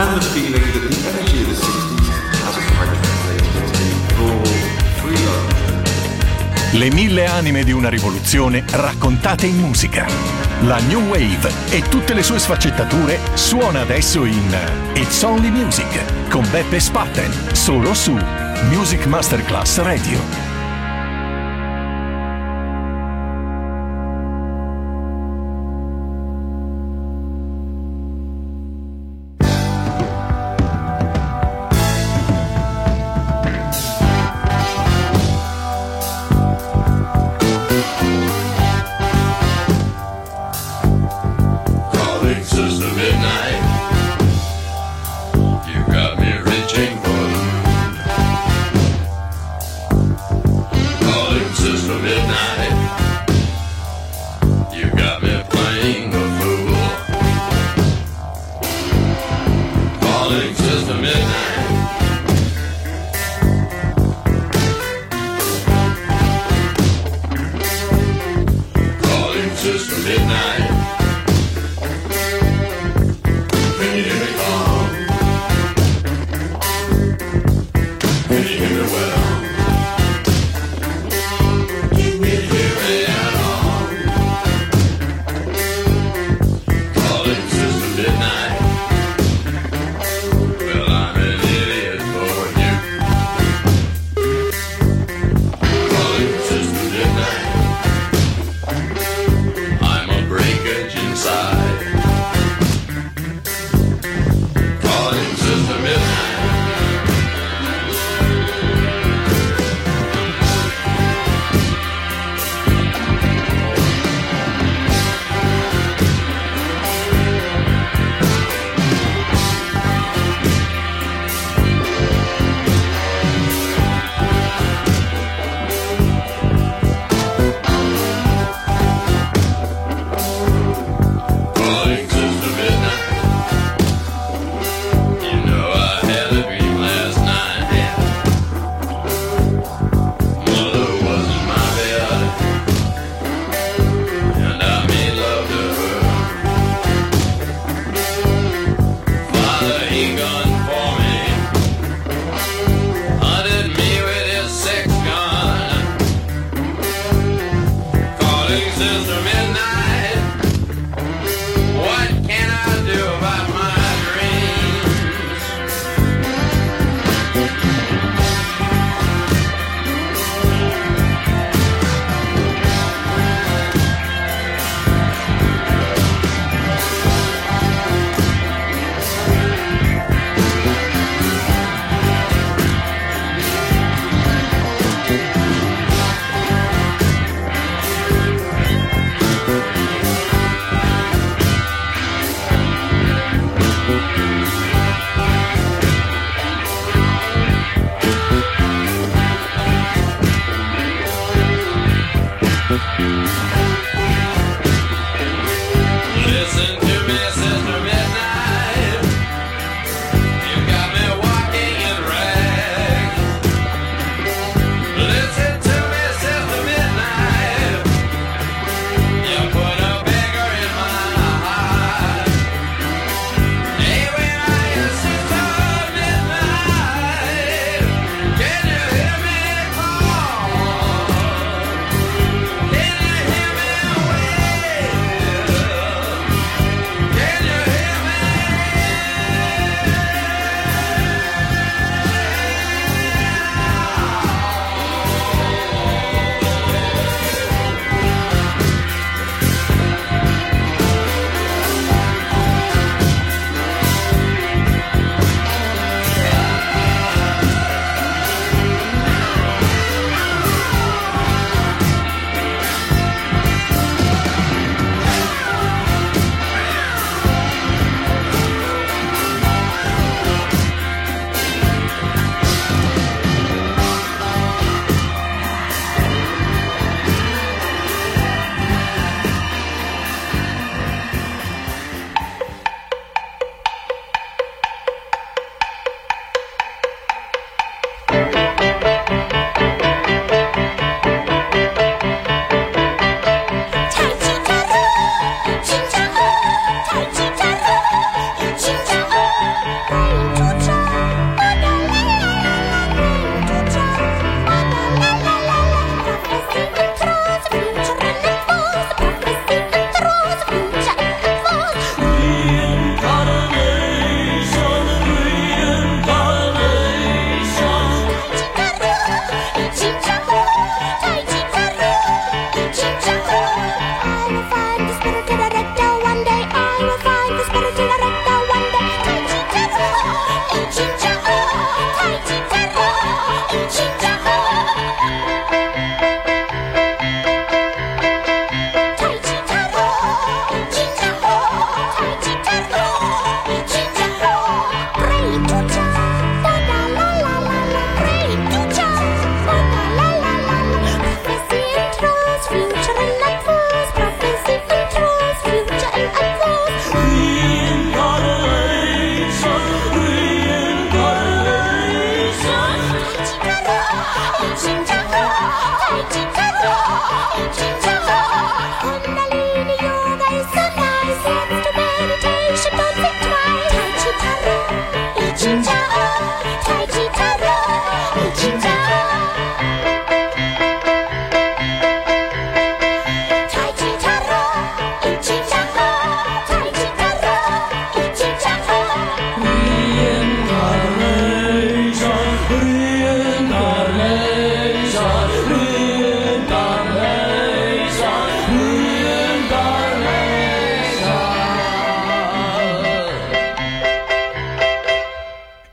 and the feeling that the energy of the 60s hasn't quite translated into. Le mille anime di una rivoluzione raccontate in musica. La New Wave e tutte le sue sfaccettature suona adesso in It's Only Music con Beppe Spatten, solo su Music Masterclass Radio.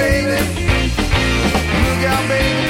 baby. Look out, baby.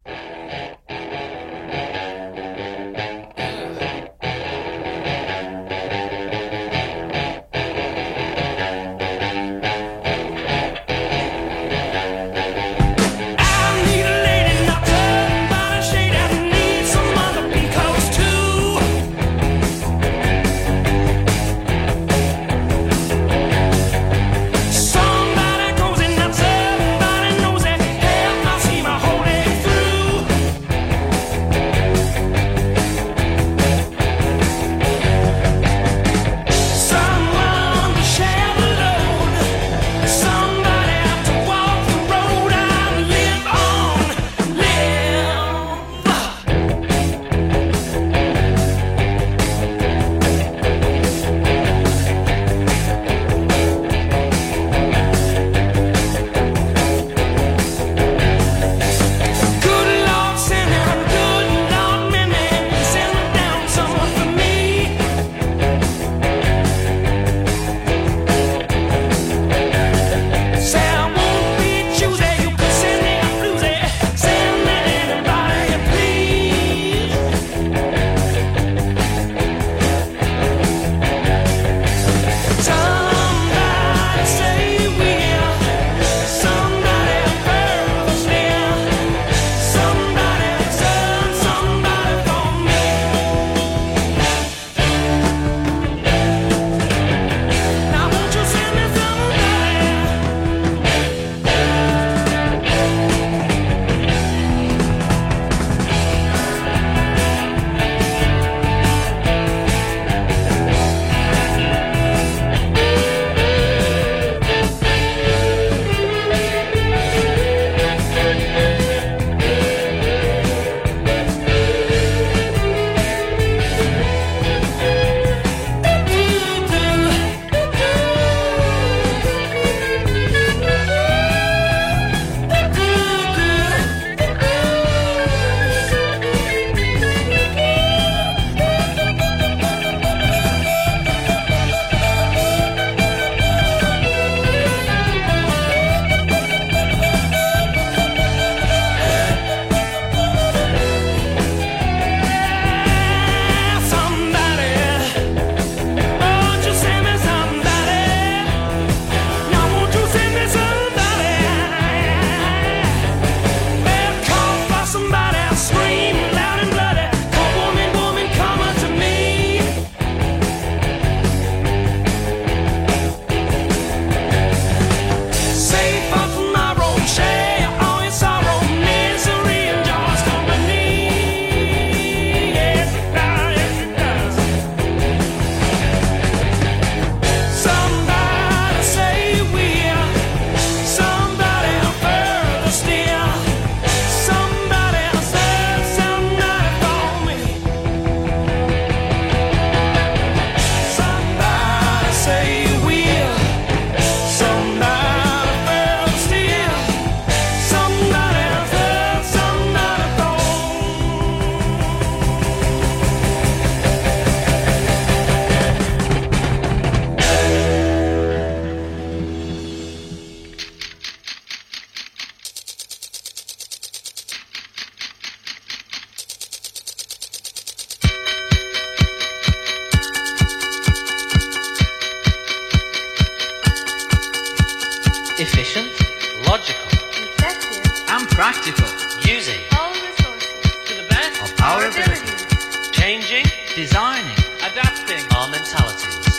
designing, adapting our mentalities.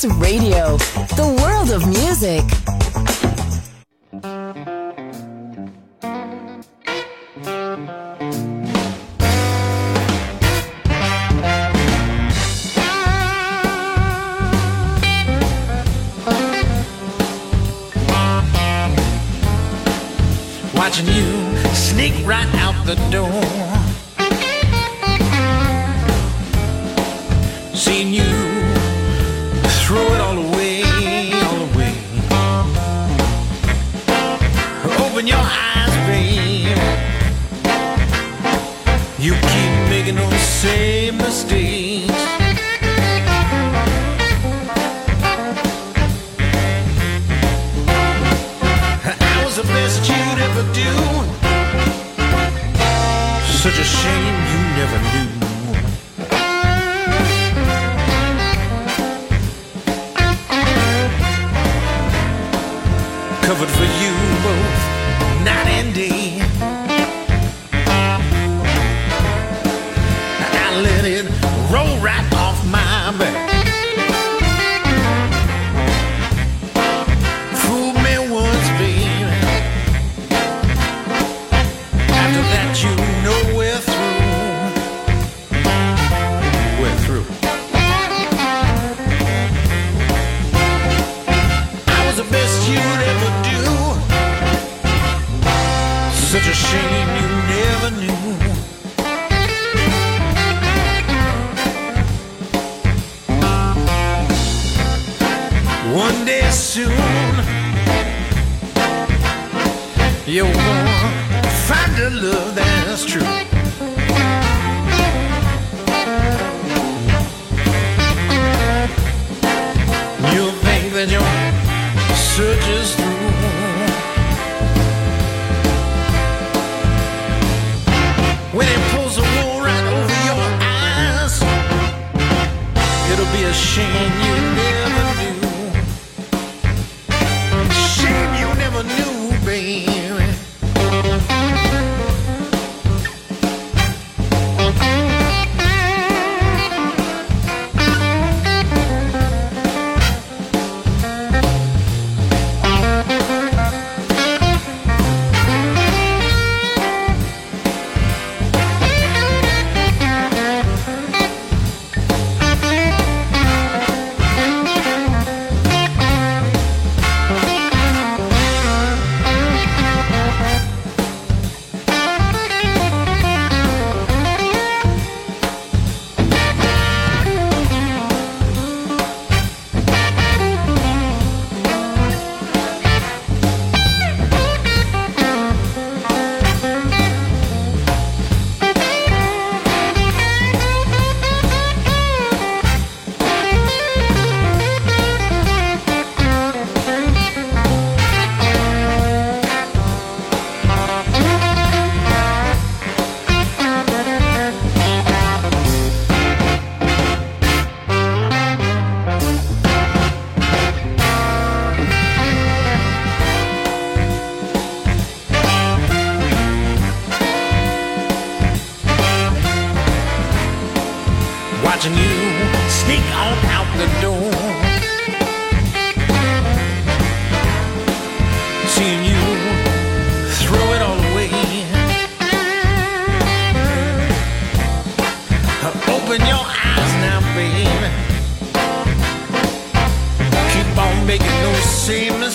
Mass Radio, the world of music. Watching you sneak right out the door. Seeing you same mistakes. I was the best you'd ever do. Such a shame you never knew.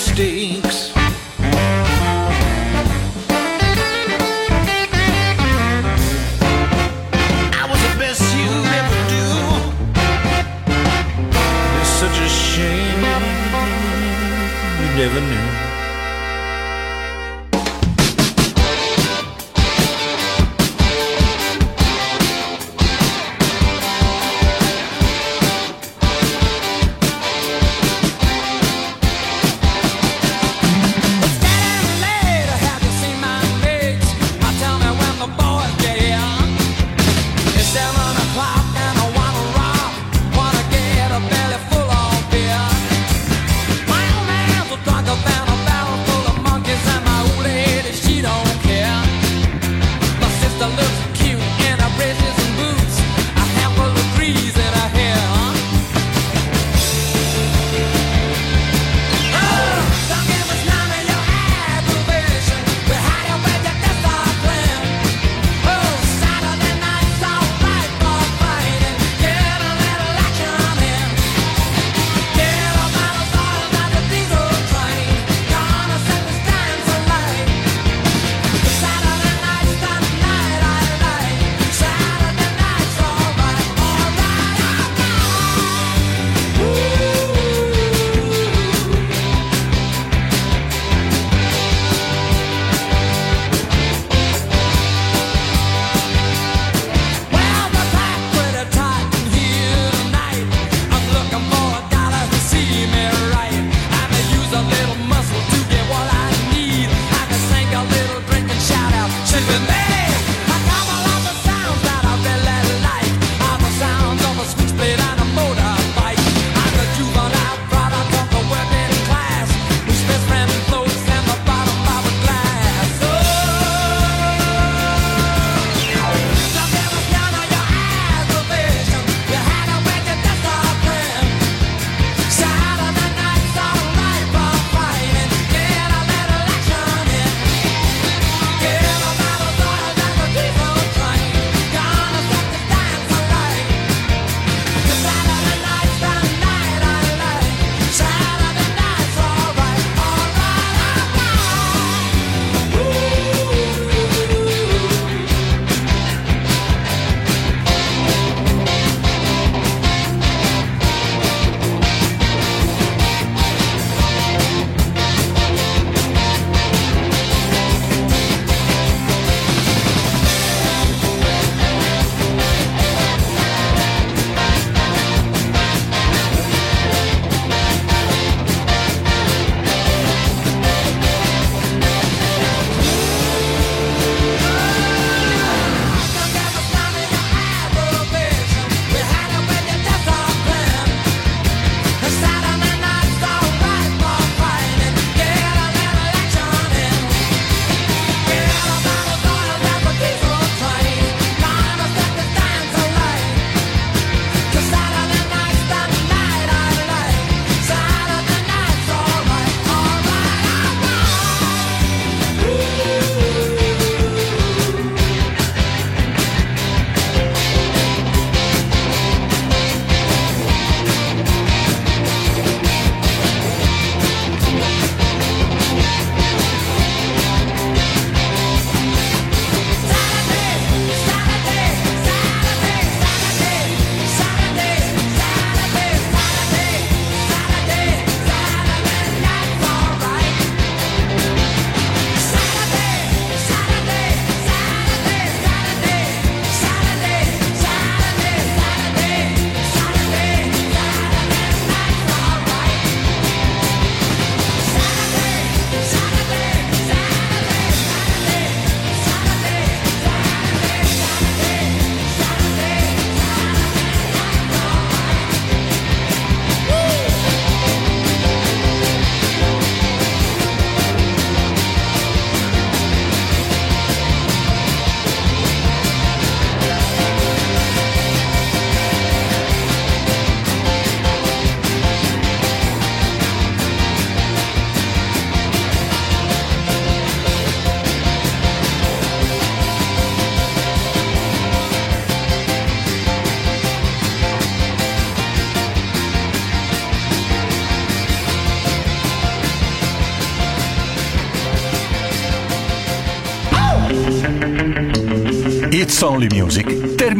stay